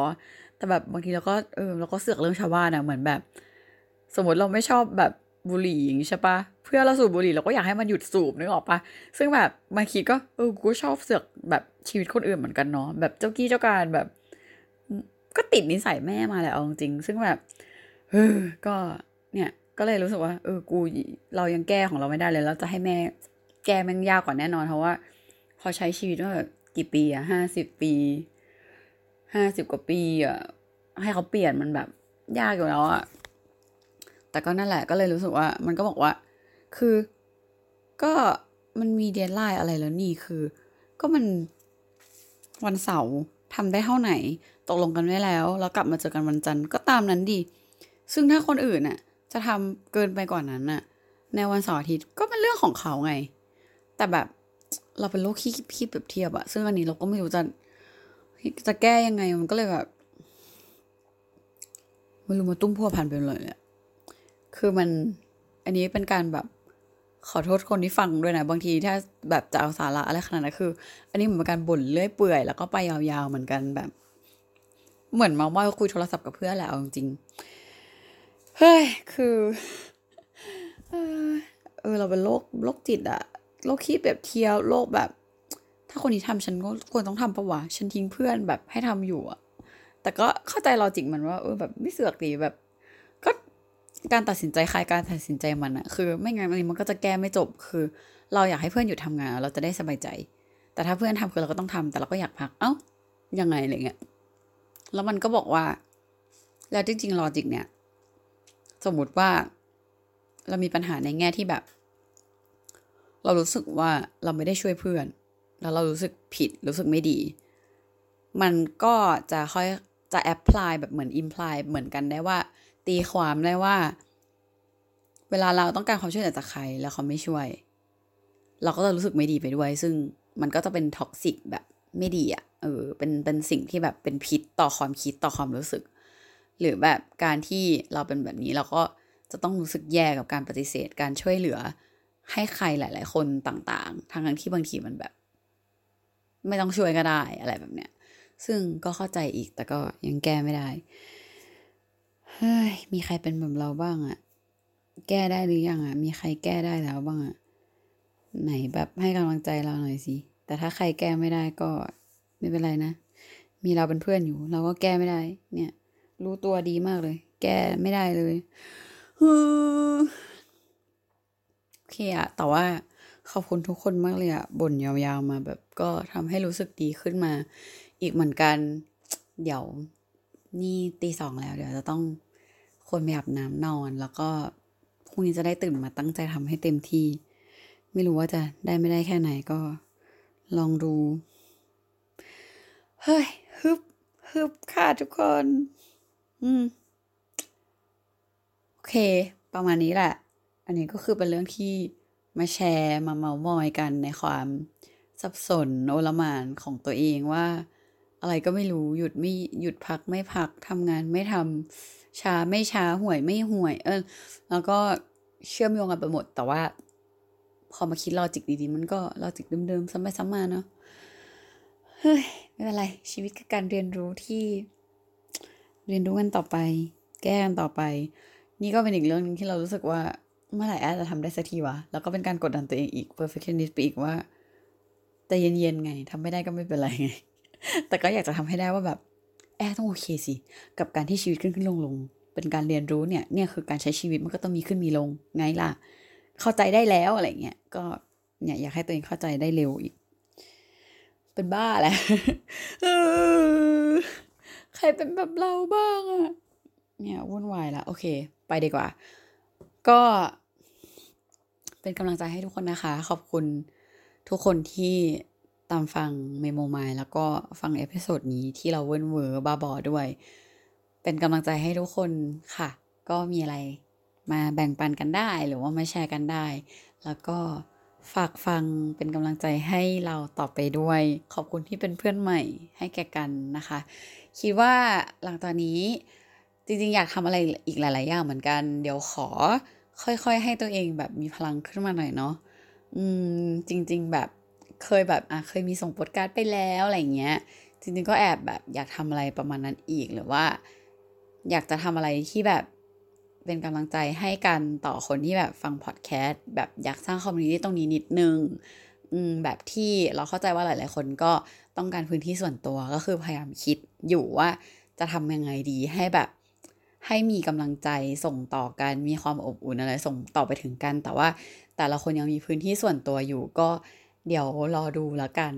แต่แบบบางทีเราก็เออเราก็เสือกเรื่องชาวบ้านอะเหมือนแบบ สมมติเราไม่ชอบแบบบุหรี่อย่างนี้ใช่ปะเพื่อเราสูบบุหรี่เราก็อยากให้มันหยุดสูบนึกออกปะซึ่งแบบบางทีก็เออกูชอบเสือกแบบชีวิตคนอื่นเหมือนกันเนาะแบบเจ้ากี้เจ้าการแบบ ก็ติดนิสัยแม่มาแหละเอาจริงซึ่งแบบเออก็เนี่ยก็เลยรู้สึกว่าเออกูเรายังแก้ของเราไม่ได้เลยแล้วจะให้แม่แก้แม่งยากกว่าแน่นอนเพราะว่าพอใช้ชีวิตมาแบบกี่ปีอะห้าสิบปีห้าสิบกว่าปีอะให้เขาเปลี่ยนมันแบบยากอยู่แล้วอะ แต่ก็นั่นแหละก็เลยรู้สึกว่า มันก็บอกว่า คือก็มันมีเดทไลน์อะไรแล้วนี่คือ ก็มันวันเสาร์ทำได้เท่าไหน ตกลงกันไว้แล้ว แล้วกลับมาเจอกันวันจันทร์ก็ตามนั้นดี ซึ่งถ้าคนอื่นน่ะ จะทำเกินไปกว่านั้นน่ะ ในวันเสาร์อาทิตย์ก็เป็นเรื่องของเขาไง แต่แบบเราเป็นโรคขี้ขี้เปรียบเทียบอะซึ่งอันนี้เราก็ไม่รู้จะจะแก้ยังไงมันก็เลยแบบไม่รู้มาตุ้มพัวพันไปเลยเลย คือมันอันนี้เป็นการแบบขอโทษคนที่ฟังด้วยนะ บางทีถ้าแบบจะเอาสาระอะไรขนาดนั้นคือ อันนี้เหมือนการบ่นเลื่อยเปื่อย แล้วก็ไปยาวๆเหมือนกันแบบ เหมือนมาว่าคุยโทรศัพท์กับเพื่อนแหละเอาจริงเฮ้ยคือเออเราเป็นโรคโรคจิตอะโรคขี้แบบเทียวโรคแบบ ถ้าคนนี้ทำฉันก็ควรต้องทำปะวะฉันทิ้งเพื่อนแบบให้ทำอยู่อะแต่ก็เข้าใจลอจิกมันว่าเออแบบไม่เสือกดีแบบ การตัดสินใจใครการตัดสินใจมันอะคือ ไม่งั้นอันนี้มันก็จะแก้ไม่จบ คือ เราอยากให้เพื่อนหยุดทำงาน เราจะได้สบายใจ แต่ถ้าเพื่อนทำคือเราก็ต้องทำแต่เราก็อยากพัก เอ้า ยังไงอะไรเงี้ย แล้วมันก็บอกว่า แล้วจริงๆ logic เนี่ย สมมติว่าเรามีปัญหาในแง่ที่แบบ เรารู้สึกว่าเราไม่ได้ช่วยเพื่อน แล้วเรารู้สึกผิด รู้สึกไม่ดี มันก็จะค่อยจะ apply แบบเหมือน imply เหมือนกันได้ว่า ตีความได้ว่า เวลาเราต้องการความช่วยเหลือจากใครแล้วเขาไม่ช่วย เราก็จะรู้สึกไม่ดีไปด้วย ซึ่งมันก็จะเป็นท็อกซิกแบบไม่ดีอะ่ะเออเป็นเป็นสิ่งที่แบบเป็นพิษต่อความคิดต่อความรู้สึก หรือแบบการที่เราเป็นแบบนี้เราก็จะต้องรู้สึกแย่กับการปฏิเสธการช่วยเหลือให้ใครหลาย ๆ คนต่างๆ ทางที่บางทีมันแบบ ไม่ต้องช่วยก็ได้อะไรแบบเนี้ย ซึ่งก็เข้าใจอีกแต่ก็ยังแก้ไม่ได้ เฮ้ย มีใครเป็นแบบเราบ้างอะแก้ได้หรือยังอะมีใครแก้ได้แล้วบ้างอะไหนแบบให้กำลังใจเราหน่อยสิ แต่ถ้าใครแก้ไม่ได้ก็ไม่เป็นไรนะ มีเราเป็นเพื่อนอยู่ เราก็แก้ไม่ได้ เนี่ย รู้ตัวดีมากเลย แก้ไม่ได้เลยโอเคอะแต่ว่าขอบคุณทุกคนมากเลยอะบ่นยาวๆมาแบบก็ทำให้รู้สึกดีขึ้นมา อีกเหมือนกัน เดี๋ยวนี่ตีสองแล้ว เดี๋ยวจะต้อง ควรไปอาบน้ำนอน แล้วก็พรุ่งนี้จะได้ตื่นมาตั้งใจทำให้เต็มที่ ไม่รู้ว่าจะได้ไม่ได้แค่ไหนก็ลองดู เฮ้ยฮึบฮึบค่ะทุกคน อืม โอเค ประมาณนี้แหละ อันนี้ก็คือเป็นเรื่องที่มาแชร์มาเมามอยกันในความสับสนโอลมานของตัวเองว่า อะไรก็ไม่รู้หยุดไม่หยุดพักไม่พักทำงานไม่ทำช้าไม่ช้าห่วยไม่ห่วย เออ แล้วก็เชื่อมโยงกันไปหมด แต่ว่า พอมาคิดลอจิกดีๆ มันก็ลอจิกเดิมๆซ้ำไปซ้ำมาเนาะเฮ้ยไม่เป็นไร ชีวิตคือการเรียนรู้ที่ เรียนรู้กันต่อไป แก้กันต่อไป นี่ก็เป็นอีกเรื่องนึงที่เรารู้สึกว่าเมื่อไหร่แอดจะทำได้สักทีวะ แล้วก็เป็นการกดดันตัวเองอีก perfectionist ไปอีกว่า แต่เย็นๆไงทำไม่ได้ก็ไม่เป็นไรไง แต่ก็อยากจะทำให้ได้ว่าแบบแอดต้องโอเคสิ กับการที่ชีวิตขึ้นขึ้นลงลงเป็นการเรียนรู้เนี่ยเนี่ยคือการใช้ชีวิตมันก็ต้องมีขึ้นมีลงไงล่ะ เข้าใจได้แล้วอะไรเงี้ยก็เนี่ยอยากให้ตัวเองเข้าใจได้เร็วอีก เป็นบ้าแหละใครเป็นแบบเราบ้างอะเนี่ยวุ่นวายละโอเค ไปดีกว่า ก็ เป็นกำลังใจให้ทุกคนนะคะ ขอบคุณทุกคนที่ ตามฟังเมโมไมายแล้วก็ฟัง episode นี้ที่เราเวิร์นเวอร์บ้าบอด้วย เป็นกำลังใจให้ทุกคนค่ะ ก็มีอะไรมาแบ่งปันกันได้หรือว่ามาแชร์กันได้ แล้วก็ฝากฟังเป็นกำลังใจให้เราต่อไปด้วย ขอบคุณที่เป็นเพื่อนใหม่ให้แก่กันนะคะ คิดว่าหลังจากนี้จริงๆ อยากทำอะไรอีกหลายๆอย่างเหมือนกัน เดี๋ยวขอค่อยๆ ให้ตัวเองแบบมีพลังขึ้นมาหน่อยเนาะอืมจริง ๆ แบบ เคยแบบอะเคยมีส่งโปสการ์ดไปแล้วอะไรเงี้ย จริงๆก็แอบแบบอยากทำอะไรประมาณนั้นอีกหรือว่า อยากจะทำอะไรที่แบบเป็นกำลังใจให้กันต่อคนที่แบบฟังพอดแคสต์แบบอยากสร้าง community ตรงนี้นิดนึงอืมแบบที่เราเข้าใจว่าหลายๆ คนก็ต้องการพื้นที่ส่วนตัวก็คือพยายามคิดอยู่ว่าจะทำยังไงดีให้แบบให้มีกำลังใจส่งต่อกันมีความอบอุ่นอะไรส่งต่อไปถึงกัน แต่ว่าแต่ละคนยังมีพื้นที่ส่วนตัวอยู่ก็ เดี๋ยวรอดูแล้วกัน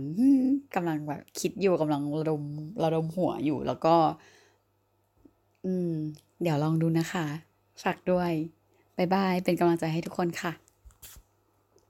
กำลังแบบคิดอยู่กำลังระดมระดมหัวอยู่แล้วก็ อืม เดี๋ยวลองดูนะคะฝากด้วยบายบาย เป็นกำลังใจให้ทุกคนค่ะ